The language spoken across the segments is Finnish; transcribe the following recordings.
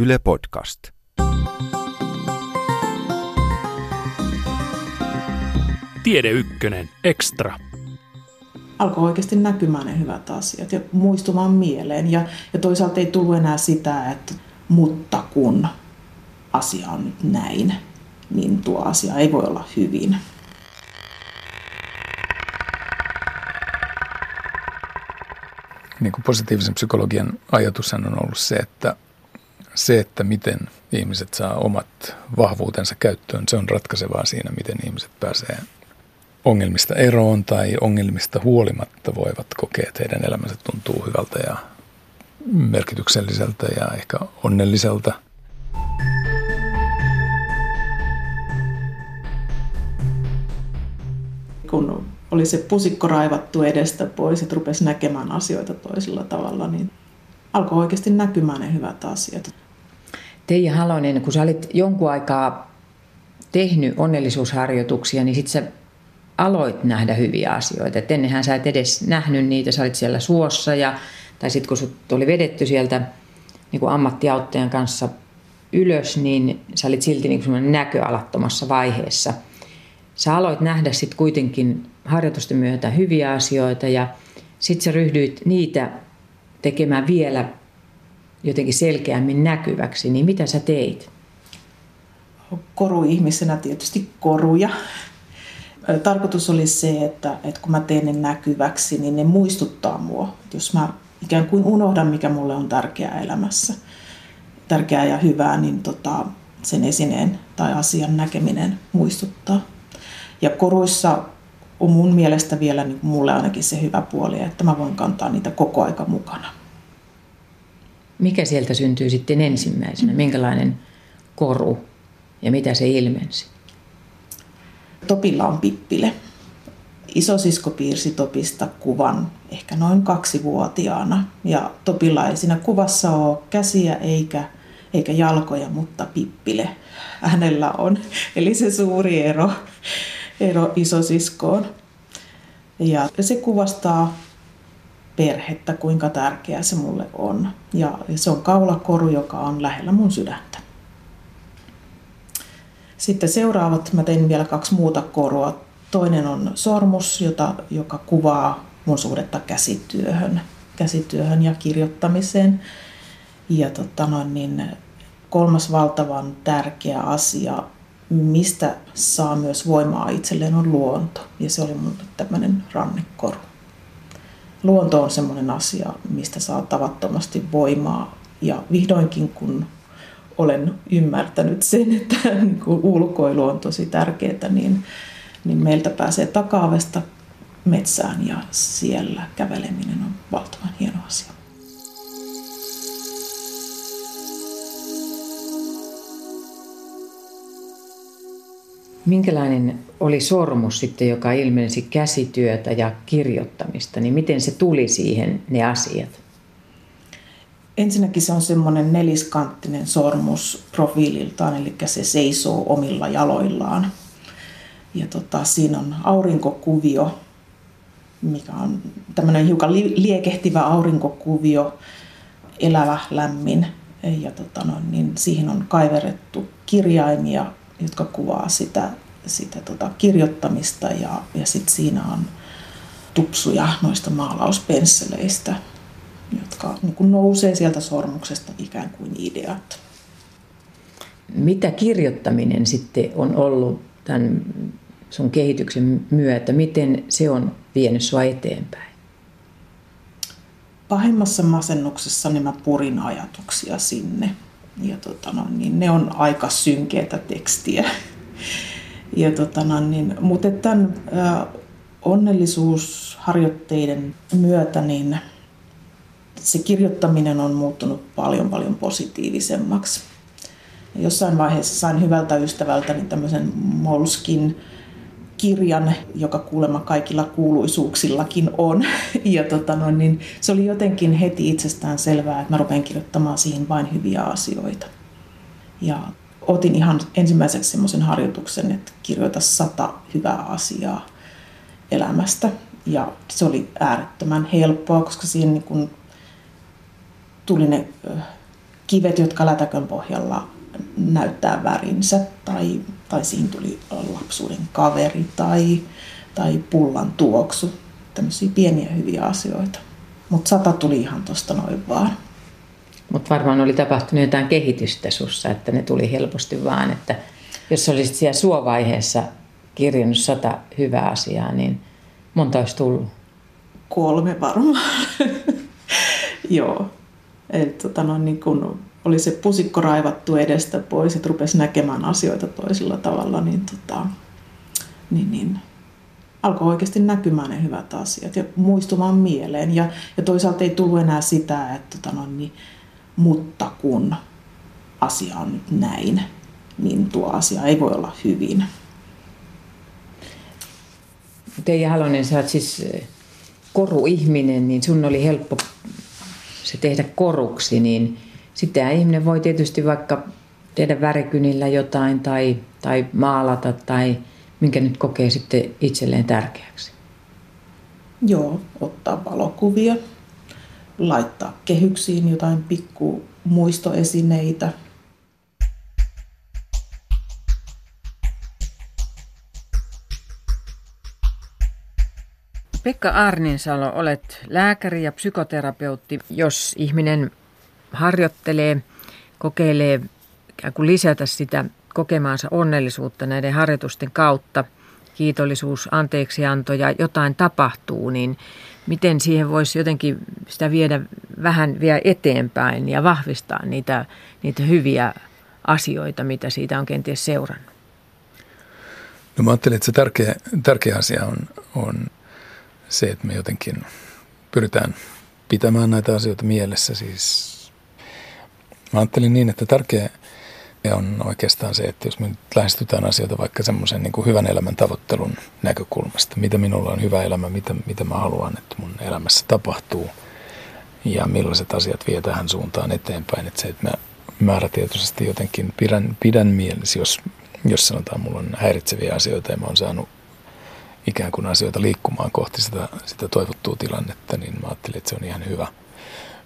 Yle Podcast. Tiede Ykkönen, Extra. alkoi oikeasti näkymään ne hyvät asiat ja muistumaan mieleen. Ja, ja toisaalta ei tullut enää sitä, että mutta kun asia on nyt näin, niin tuo asia ei voi olla hyvin. Niin kuin positiivisen psykologian ajatus on ollut se, että se, että miten ihmiset saa omat vahvuutensa käyttöön, se on ratkaisevaa siinä, miten ihmiset pääsee ongelmista eroon tai ongelmista huolimatta voivat kokea, että heidän elämänsä tuntuu hyvältä ja merkitykselliseltä ja ehkä onnelliselta. Kun oli se pusikko raivattu edestä pois, että rupesi näkemään asioita toisella tavalla, niin alkoi oikeasti näkymään ne hyvät asiat. Teija Halonen, kun sä olit jonkun aikaa tehnyt onnellisuusharjoituksia, niin sitten sä aloit nähdä hyviä asioita. Et ennenhän sä et edes nähnyt niitä, sä olit siellä suossa ja, tai sitten kun sut oli vedetty sieltä niin kuin ammattiauttajan kanssa ylös, niin sä olit silti niin näköalattomassa vaiheessa. Sä aloit nähdä sitten kuitenkin harjoitusten myötä hyviä asioita ja sitten sä ryhdyit niitä tekemään vielä jotenkin selkeämmin näkyväksi, niin mitä sä teit? Koruihmisenä tietysti koruja. Tarkoitus oli se, että, että kun mä teen ne näkyväksi, niin ne muistuttaa mua. Jos mä ikään kuin unohdan, mikä mulle on tärkeää elämässä, tärkeää ja hyvää, niin tota, sen esineen tai asian näkeminen muistuttaa. Ja koruissa on mun mielestä vielä niin mulle ainakin se hyvä puoli, että mä voin kantaa niitä koko aika mukana. Mikä sieltä syntyy sitten ensimmäisenä? Minkälainen koru ja mitä se ilmensi? Topilla on pippile. Isosisko piirsi Topista kuvan ehkä noin kaksivuotiaana. Ja Topilla ei siinä kuvassa ole käsiä eikä, eikä jalkoja, mutta pippile hänellä on. Eli se suuri ero, ero isosiskoon. Ja se kuvastaa perhettä, kuinka tärkeä se mulle on. Ja se on kaulakoru, joka on lähellä mun sydäntä. Sitten seuraavat, mä tein vielä kaksi muuta korua. Toinen on sormus, jota, joka kuvaa mun suhdetta käsityöhön, käsityöhön ja kirjoittamiseen. Ja tota noin, niin kolmas valtavan tärkeä asia, mistä saa myös voimaa itselleen, on luonto. Ja se oli mun tämmöinen rannekoru. Luonto on semmoinen asia, mistä saa tavattomasti voimaa. Ja vihdoinkin, kun olen ymmärtänyt sen, että niin ulkoilu on tosi tärkeää, niin, niin meiltä pääsee takaavesta metsään ja siellä käveleminen on valtavan hieno asia. Minkälainen oli sormus sitten, joka ilmensi käsityötä ja kirjoittamista, niin miten se tuli siihen ne asiat? Ensinnäkin se on semmoinen neliskanttinen sormus profiililtaan, eli se seisoo omilla jaloillaan. Ja tota, siinä on aurinkokuvio, mikä on tämmöinen hiukan liekehtivä aurinkokuvio, elävä, lämmin. Ja tota, no, niin siihen on kaiverettu kirjaimia, jotka kuvaa sitä, sitä tota, kirjoittamista ja, ja sitten siinä on tupsuja noista maalauspensseleistä jotka niin kuin nousee sieltä sormuksesta ikään kuin ideat. Mitä kirjoittaminen sitten on ollut tämän sun kehityksen myötä? Miten se on vienyt sua eteenpäin? Pahimmassa masennuksessa niin mä purin ajatuksia sinne. Ja tota no, niin ne on aika synkeätä tekstiä. Ja tota no, niin, mutta tämän onnellisuusharjoitteiden myötä niin se kirjoittaminen on muuttunut paljon paljon positiivisemmaksi. Jossain vaiheessa sain hyvältä ystävältäni tämmöisen Molskin kirjan, joka kuulemma kaikilla kuuluisuuksillakin on. Ja tota no, niin se oli jotenkin heti itsestään selvää, että mä rupean kirjoittamaan siihen vain hyviä asioita. Ja otin ihan ensimmäiseksi semmoisen harjoituksen, että kirjoita sata hyvää asiaa elämästä. Ja se oli äärettömän helppoa, koska siihen niin kun tuli ne kivet, jotka lätäkön pohjalla näyttää värinsä tai, tai siinä tuli lapsuuden kaveri tai, tai pullan tuoksu. Tämmöisiä pieniä hyviä asioita. Mutta sata tuli ihan tuosta noin vaan. Mutta varmaan oli tapahtunut jotain kehitystä sussa, että ne tuli helposti vaan, että jos olisit siellä suovaiheessa kirjannut sata hyvää asiaa, niin monta olisi tullut? Kolme varmaan. Joo. Eli tota, no, niin kun oli se pusikko raivattu edestä pois, että rupesi näkemään asioita toisella tavalla, niin, tota, niin, niin alkoi oikeasti näkymään ne hyvät asiat ja muistumaan mieleen. Ja, ja toisaalta ei tullut enää sitä, että tota, no, niin, mutta kun asia on nyt näin, niin tuo asia ei voi olla hyvin. Teija Halonen, sä oot siis eh, koruihminen, niin sun oli helppo se tehdä koruksi, niin sitten ihminen voi tietysti vaikka tehdä värikynillä jotain tai, tai maalata tai minkä nyt kokee sitten itselleen tärkeäksi. Joo, ottaa valokuvia, laittaa kehyksiin jotain pikku muistoesineitä. Pekka Arninsalo, olet lääkäri ja psykoterapeutti. Jos ihminen harjoittelee, kokeilee ikään kuin lisätä sitä kokemaansa onnellisuutta näiden harjoitusten kautta, kiitollisuus, anteeksianto ja jotain tapahtuu, niin miten siihen voisi jotenkin sitä viedä vähän vielä eteenpäin ja vahvistaa niitä, niitä hyviä asioita, mitä siitä on kenties seurannut? No mä ajattelin, että se tärkeä, tärkeä asia on, on se, että me jotenkin pyritään pitämään näitä asioita mielessä. Siis mä ajattelin niin, että tärkeä on oikeastaan se, että jos me nyt lähestytään asioita vaikka semmoisen niin hyvän elämän tavoittelun näkökulmasta, mitä minulla on hyvä elämä, mitä, mitä mä haluan, että mun elämässä tapahtuu ja millaiset asiat vie tähän suuntaan eteenpäin. Että se, että mä määrätietoisesti jotenkin pidän, pidän mielessä, jos, jos sanotaan, mulla on häiritseviä asioita ja mä oon saanut ikään kuin asioita liikkumaan kohti sitä, sitä toivottua tilannetta, niin mä ajattelin, että se on ihan hyvä,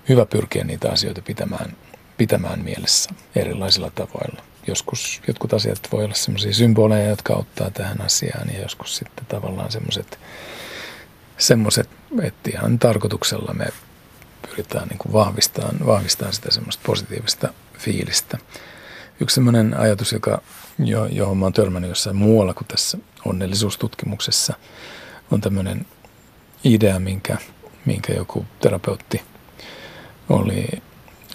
hyvä pyrkiä niitä asioita pitämään, pitämään mielessä erilaisilla tavoilla. Joskus jotkut asiat voi olla sellaisia symboleja, jotka auttaa tähän asiaan ja joskus sitten tavallaan semmoiset, semmoiset että ihan tarkoituksella me pyritään niin vahvistamaan, vahvistamaan sitä semmoista positiivista fiilistä. Yksi semmoinen ajatus, joka, jo, johon mä oon törmännyt jossain muualla kuin tässä onnellisuustutkimuksessa, on tämmöinen idea, minkä, minkä joku terapeutti oli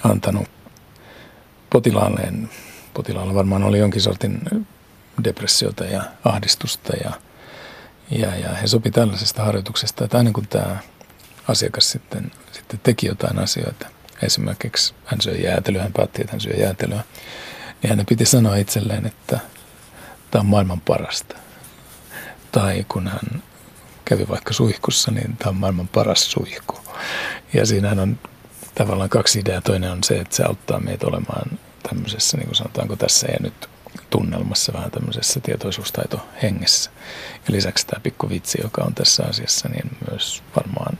antanut potilaalleen. Potilaalla varmaan oli jonkin sortin depressiota ja ahdistusta ja, ja, ja he sopi tällaisesta harjoituksesta, että aina kun tämä asiakas sitten, sitten teki jotain asioita, esimerkiksi hän söi jäätelöä, hän päätti, että hän syö jäätelöä, niin hän piti sanoa itselleen, että tämä on maailman parasta. Tai kun hän kävi vaikka suihkussa, niin tämä on maailman paras suihku. Ja siinä on tavallaan kaksi ideaa. Toinen on se, että se auttaa meitä olemaan tämmöisessä, niin kuin sanotaanko tässä ja nyt tunnelmassa, vähän tämmöisessä tietoisuustaito hengessä. Ja lisäksi tämä pikku vitsi, joka on tässä asiassa, niin myös varmaan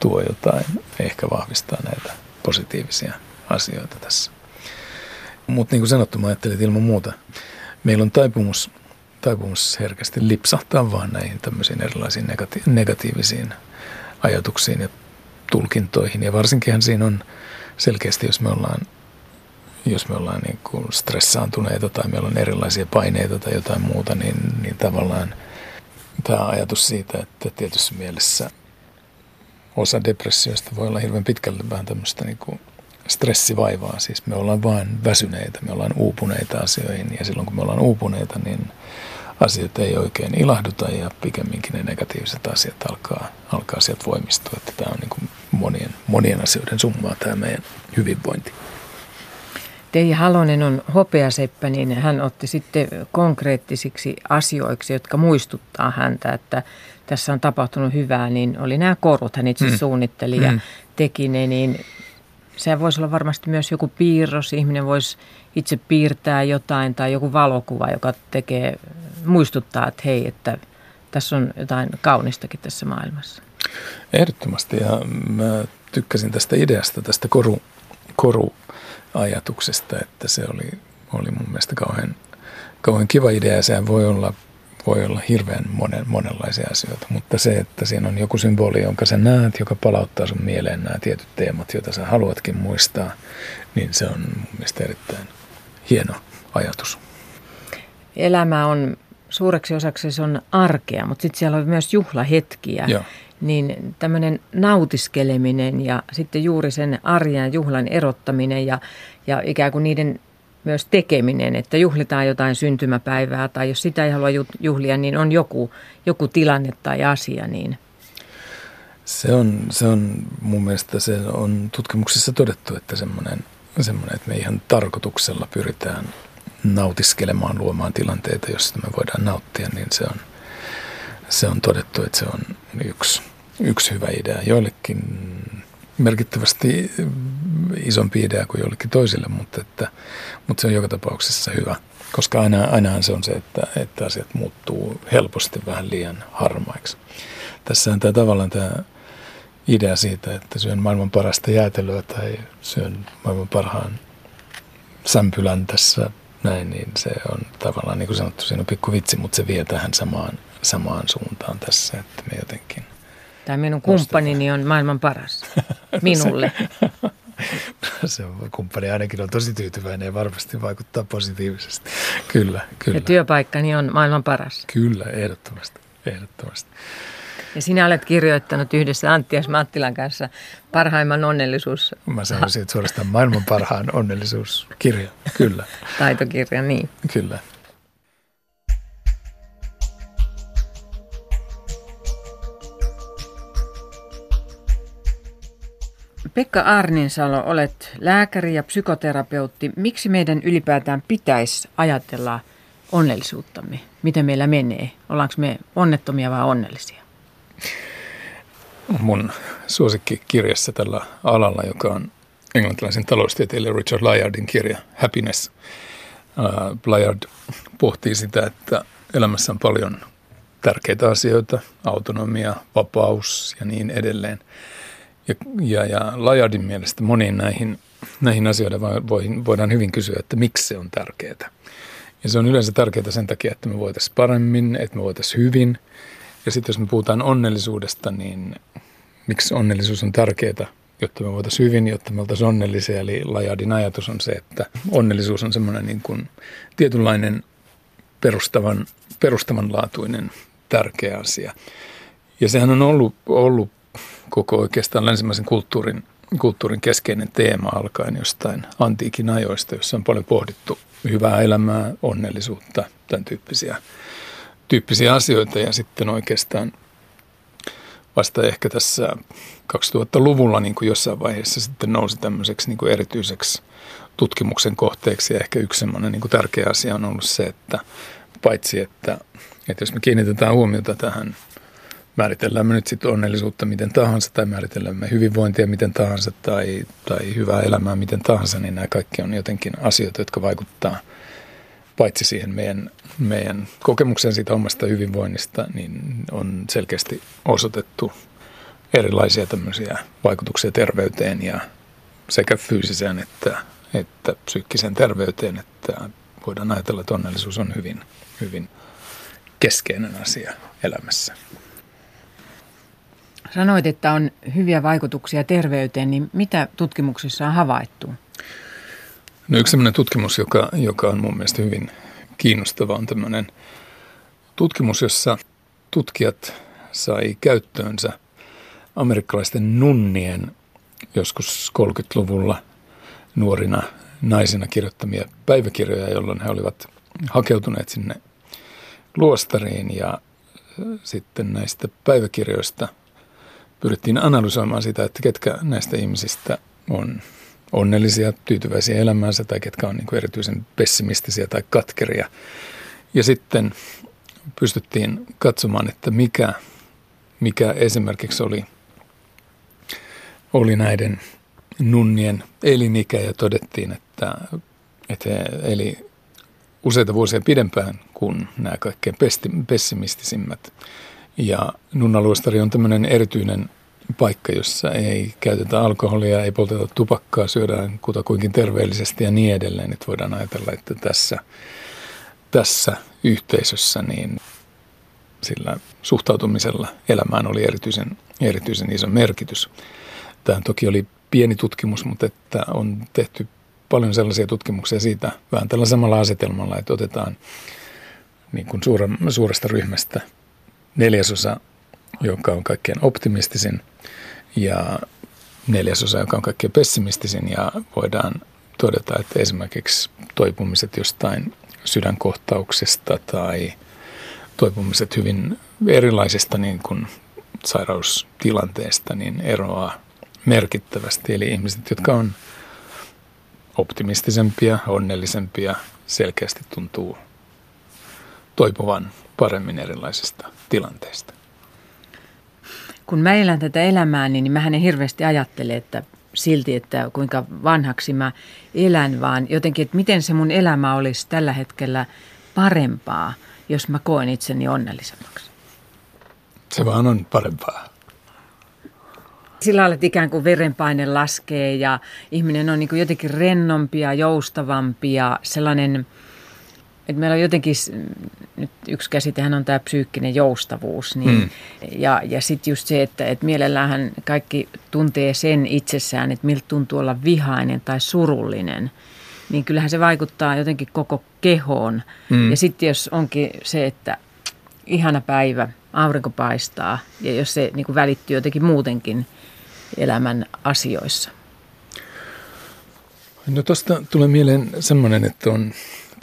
tuo jotain, ehkä vahvistaa näitä positiivisia asioita tässä. Mutta niin kuin sanottu, mä ajattelin, että ilman muuta meillä on taipumus, taipumus herkästi lipsahtaa vaan näihin tämmöisiin erilaisiin negati- negatiivisiin ajatuksiin ja tulkintoihin. Ja varsinkin siinä on selkeästi, jos me ollaan, jos me ollaan niin kuin stressaantuneita tai meillä on erilaisia paineita tai jotain muuta, niin, niin tavallaan tämä ajatus siitä, että tietyssä mielessä osa depressiosta voi olla hirveän pitkälle vähän tämmöistä niin kuin stressivaivaa. Siis me ollaan vain väsyneitä, me ollaan uupuneita asioihin ja silloin kun me ollaan uupuneita, niin asiat ei oikein ilahduta ja pikemminkin ne negatiiviset asiat alkaa, alkaa sieltä voimistua. Että tämä on niin kuin monien, monien asioiden summaa tämä meidän hyvinvointi. Teija Halonen on hopeaseppä, niin hän otti sitten konkreettisiksi asioiksi, jotka muistuttaa häntä, että tässä on tapahtunut hyvää, niin oli nämä korut, hän itse mm. suunnitteli ja mm. teki ne, niin se voisi olla varmasti myös joku piirros, ihminen voisi itse piirtää jotain tai joku valokuva, joka tekee, muistuttaa, että hei, että tässä on jotain kaunistakin tässä maailmassa. Ehdottomasti ja mä tykkäsin tästä ideasta, tästä koru, koru ajatuksesta, että se oli, oli mun mielestä kauhean, kauhean kiva idea ja sehän voi olla, voi olla hirveän monen, monenlaisia asioita, mutta se, että siinä on joku symboli, jonka sä näet, joka palauttaa sun mieleen nämä tietyt teemat, joita sä haluatkin muistaa, niin se on mun mielestä erittäin hieno ajatus. Elämä on suureksi osaksi se on arkea, mutta sitten siellä on myös juhlahetkiä. Joo. Niin tämmöinen nautiskeleminen ja sitten juuri sen arjen juhlan erottaminen ja, ja ikään kuin niiden myös tekeminen, että juhlitaan jotain syntymäpäivää tai jos sitä ei halua juhlia, niin on joku, joku tilanne tai asia. Niin. Se on, se on mun mielestä se on tutkimuksissa todettu, että semmoinen, semmoinen että me ihan tarkoituksella pyritään nautiskelemaan, luomaan tilanteita, joista me voidaan nauttia, niin se on, se on todettu, että se on yksi, yksi hyvä idea. Joillekin merkittävästi isompi idea kuin joillekin toisille, mutta, että, mutta se on joka tapauksessa hyvä. Koska aina, ainahan se on se, että, että asiat muuttuu helposti vähän liian harmaiksi. Tässä on tämä tavallaan tämä idea siitä, että syön maailman parasta jäätelöä tai syön maailman parhaan sämpylän tässä näin, niin se on tavallaan niin kuin sanottu, siinä on pikku vitsi, mutta se vie tähän samaan, samaan suuntaan tässä, että me jotenkin... Tämä minun kumppanini on maailman paras. Minulle. se kumppani ainakin on tosi tyytyväinen ja varmasti vaikuttaa positiivisesti. Kyllä, kyllä. Ja työpaikkani on maailman paras. Kyllä, ehdottomasti, ehdottomasti. Ja sinä olet kirjoittanut yhdessä Anttias Mattilan kanssa parhaimman onnellisuus... Mä sanoisin, että suorastaan maailman parhaan onnellisuuskirja, kyllä. Taitokirja, niin. Kyllä. Pekka Arninsalo, olet lääkäri ja psykoterapeutti. Miksi meidän ylipäätään pitäisi ajatella onnellisuuttamme? Miten meillä menee? Ollaanko me onnettomia vai onnellisia? Mun suosikkikirjassa tällä alalla, joka on englantilaisen taloustieteilijä Richard Layardin kirja Happiness. Uh, Layard pohtii sitä, että elämässä on paljon tärkeitä asioita, autonomia, vapaus ja niin edelleen. Ja, ja, ja Layardin mielestä moniin näihin, näihin asioihin voidaan hyvin kysyä, että miksi se on tärkeää. Ja se on yleensä tärkeää sen takia, että me voitaisiin paremmin, että me voitaisiin hyvin – ja sitten jos me puhutaan onnellisuudesta, niin miksi onnellisuus on tärkeää, jotta me voitaisiin hyvin, jotta me oltaisiin onnellisia. Eli Lajadin ajatus on se, että onnellisuus on semmoinen niin kuin tietynlainen perustavan, perustavanlaatuinen tärkeä asia. Ja sehän on ollut, ollut koko oikeastaan länsimaisen kulttuurin, kulttuurin keskeinen teema alkaen jostain antiikin ajoista, jossa on paljon pohdittu hyvää elämää, onnellisuutta, tämän tyyppisiä tyyppisiä asioita. Ja sitten oikeastaan vasta ehkä tässä 2000-luvulla niin kuin jossain vaiheessa sitten nousi tämmöiseksi niin kuin erityiseksi tutkimuksen kohteeksi. Ja ehkä yksi semmoinen niin tärkeä asia on ollut se, että paitsi että, että jos me kiinnitetään huomiota tähän, määritellään me nyt sitten onnellisuutta miten tahansa tai määritellään me hyvinvointia miten tahansa tai, tai hyvää elämää miten tahansa, niin nämä kaikki on jotenkin asioita, jotka vaikuttaa – paitsi siihen meidän, meidän kokemukseen siitä omasta hyvinvoinnista, niin on selkeästi osoitettu erilaisia tämmöisiä vaikutuksia terveyteen ja sekä fyysiseen että, että psyykkiseen terveyteen, että voidaan ajatella, että onnellisuus on hyvin, hyvin keskeinen asia elämässä. Sanoit, että on hyviä vaikutuksia terveyteen, niin mitä tutkimuksissa on havaittu? No yksi sellainen tutkimus, joka, joka on mun mielestä hyvin kiinnostava, on tämmöinen tutkimus, jossa tutkijat sai käyttöönsä amerikkalaisten nunnien joskus 30-luvulla nuorina naisina kirjoittamia päiväkirjoja, jolloin he olivat hakeutuneet sinne luostariin ja sitten näistä päiväkirjoista pyrittiin analysoimaan sitä, että ketkä näistä ihmisistä on onnellisia, tyytyväisiä elämäänsä tai ketkä on niin kuin erityisen pessimistisiä tai katkeria. Ja sitten pystyttiin katsomaan, että mikä, mikä esimerkiksi oli, oli näiden nunnien elinikä ja todettiin, että, että he eli useita vuosia pidempään kuin nämä kaikkein pessimistisimmät. Ja nunnaluostari on tämmöinen erityinen paikka, jossa ei käytetä alkoholia, ei polteta tupakkaa, syödään kutakuinkin terveellisesti ja niin edelleen. Että voidaan ajatella, että tässä, tässä yhteisössä niin sillä suhtautumisella elämään oli erityisen, erityisen iso merkitys. Tämä toki oli pieni tutkimus, mutta että on tehty paljon sellaisia tutkimuksia siitä vähän tällä samalla asetelmalla, että otetaan niin kuin suure, suuresta ryhmästä neljäsosa, joka on kaikkein optimistisin ja neljäsosa, joka on kaikkein pessimistisin ja voidaan todeta, että esimerkiksi toipumiset jostain sydänkohtauksesta tai toipumiset hyvin erilaisista niin kuin sairaustilanteesta niin eroaa merkittävästi. Eli ihmiset, jotka on optimistisempia, onnellisempia, selkeästi tuntuu toipuvan paremmin erilaisista tilanteista. Kun mä elän tätä elämää, niin mä en hirveästi ajattele, että silti, että kuinka vanhaksi mä elän, vaan jotenkin, että miten se mun elämä olisi tällä hetkellä parempaa, jos mä koen itseni onnellisemmaksi. Se vaan on parempaa sillä lailla, että ikään kuin verenpaine laskee ja ihminen on niin jotenkin rennompi ja joustavampi ja sellainen, että meillä on jotenkin, nyt yksi käsitehän on tämä psyykkinen joustavuus. Niin, mm. Ja, ja sitten just se, että, että mielellähän kaikki tuntee sen itsessään, että miltä tuntuu olla vihainen tai surullinen. Niin kyllähän se vaikuttaa jotenkin koko kehoon. Mm. Ja sitten jos onkin se, että ihana päivä, aurinko paistaa ja jos se niin kuin välittyy jotenkin muutenkin elämän asioissa? No tuosta tulee mieleen semmoinen, että on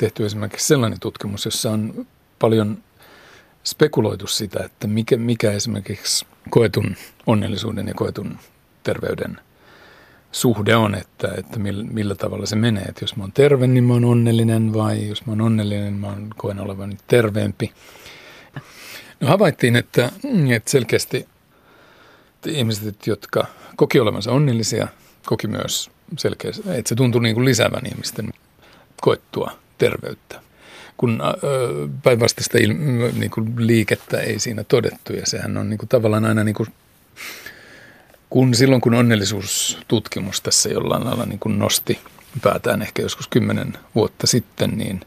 tehty esimerkiksi sellainen tutkimus, jossa on paljon spekuloitu sitä, että mikä, mikä esimerkiksi koetun onnellisuuden ja koetun terveyden suhde on, että, että millä, tavalla se menee. Että jos mä oon terve, niin mä oon onnellinen vai jos mä oon onnellinen, mä oon, koen olevani terveempi. No havaittiin, että, että selkeästi ihmiset, jotka koki olevansa onnellisia, koki myös selkeästi, että se tuntui niin kuin lisäävän ihmisten koettua terveyttä. Kun päinvastaista niin kuin liikettä ei siinä todettu ja sehän on niin kuin tavallaan aina niin kuin, kun silloin kun onnellisuustutkimus tässä jollain lailla niin kuin nosti päätään ehkä joskus kymmenen vuotta sitten, niin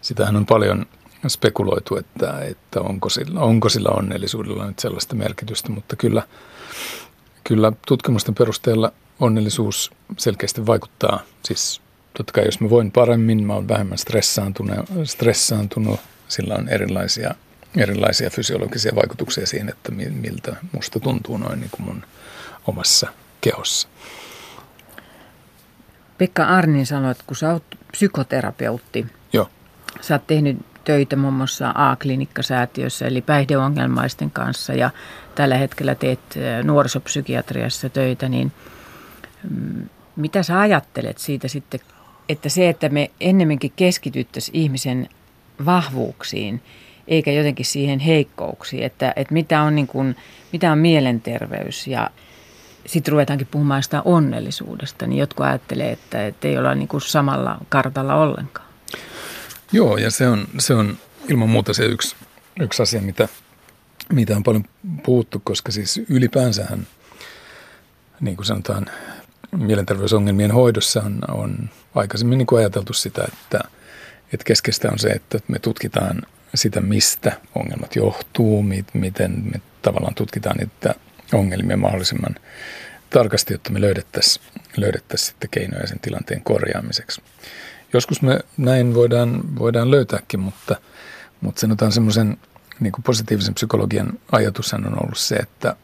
sitähän on paljon spekuloitu, että, että onko, sillä, onko sillä onnellisuudella nyt sellaista merkitystä, mutta kyllä – Kyllä tutkimusten perusteella onnellisuus selkeästi vaikuttaa. Siis totta kai jos mä voin paremmin, mä oon vähemmän stressaantunut, stressaantunut sillä on erilaisia, erilaisia fysiologisia vaikutuksia siihen, että miltä musta tuntuu noin niin kuin mun omassa kehossa. Pekka Arnin sanoi, että kun sä oot psykoterapeutti, Joo. sä oot tehnyt töitä muun muassa A-klinikkasäätiössä eli päihdeongelmaisten kanssa ja tällä hetkellä teet nuorisopsykiatriassa töitä, niin mm, mitä sä ajattelet siitä sitten, että se, että me ennemminkin keskityttäisiin ihmisen vahvuuksiin, eikä jotenkin siihen heikkouksiin, että, että mitä, on niin kuin, mitä on mielenterveys ja sitten ruvetaankin puhumaan sitä onnellisuudesta, niin jotkut ajattelee, että, että ei olla niin kuin samalla kartalla ollenkaan. Joo, ja se on, se on ilman muuta se yksi, yksi asia, mitä, mitä on paljon puhuttu, koska siis ylipäänsähän, niin kuin sanotaan, mielenterveysongelmien hoidossa on, on aikaisemmin niin kuin ajateltu sitä, että, että keskeistä on se, että me tutkitaan sitä, mistä ongelmat johtuu, miten me tavallaan tutkitaan niitä ongelmia mahdollisimman tarkasti, jotta me löydettäisiin löydettäisi sitten keinoja sen tilanteen korjaamiseksi. Joskus me näin voidaan, voidaan löytääkin, mutta, mutta sanotaan semmoisen niin positiivisen psykologian ajatushan on ollut se, että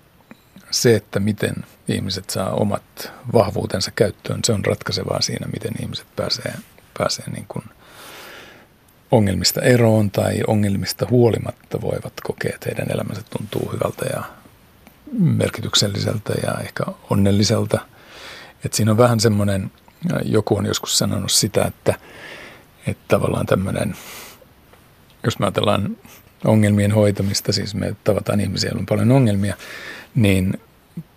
se, että miten ihmiset saa omat vahvuutensa käyttöön, se on ratkaisevaa siinä, miten ihmiset pääsee, pääsee niin kuin ongelmista eroon tai ongelmista huolimatta voivat kokea, että heidän elämänsä tuntuu hyvältä ja merkitykselliseltä ja ehkä onnelliselta. Että siinä on vähän semmoinen joku on joskus sanonut sitä, että, että tavallaan tämmöinen, jos me ajatellaan ongelmien hoitamista, siis me tavataan ihmisiä, joilla on paljon ongelmia, niin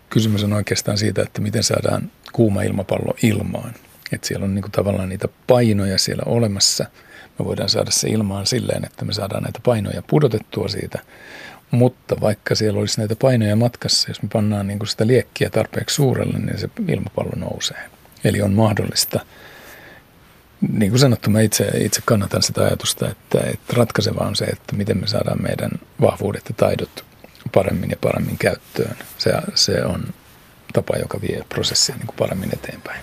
kysymys on oikeastaan siitä, että miten saadaan kuuma ilmapallo ilmaan. Että siellä on niin kuin tavallaan niitä painoja siellä olemassa. Me voidaan saada se ilmaan silleen, että me saadaan näitä painoja pudotettua siitä, Mutta vaikka siellä olisi näitä painoja matkassa, jos me pannaan niin kuin sitä liekkiä tarpeeksi suurelle, niin se ilmapallo nousee. Eli on mahdollista, niin kuin sanottu, mä itse, itse kannatan sitä ajatusta, että, että ratkaiseva on se, että miten me saadaan meidän vahvuudet ja taidot paremmin ja paremmin käyttöön. Se, se on tapa, joka vie prosessia niin kuin paremmin eteenpäin.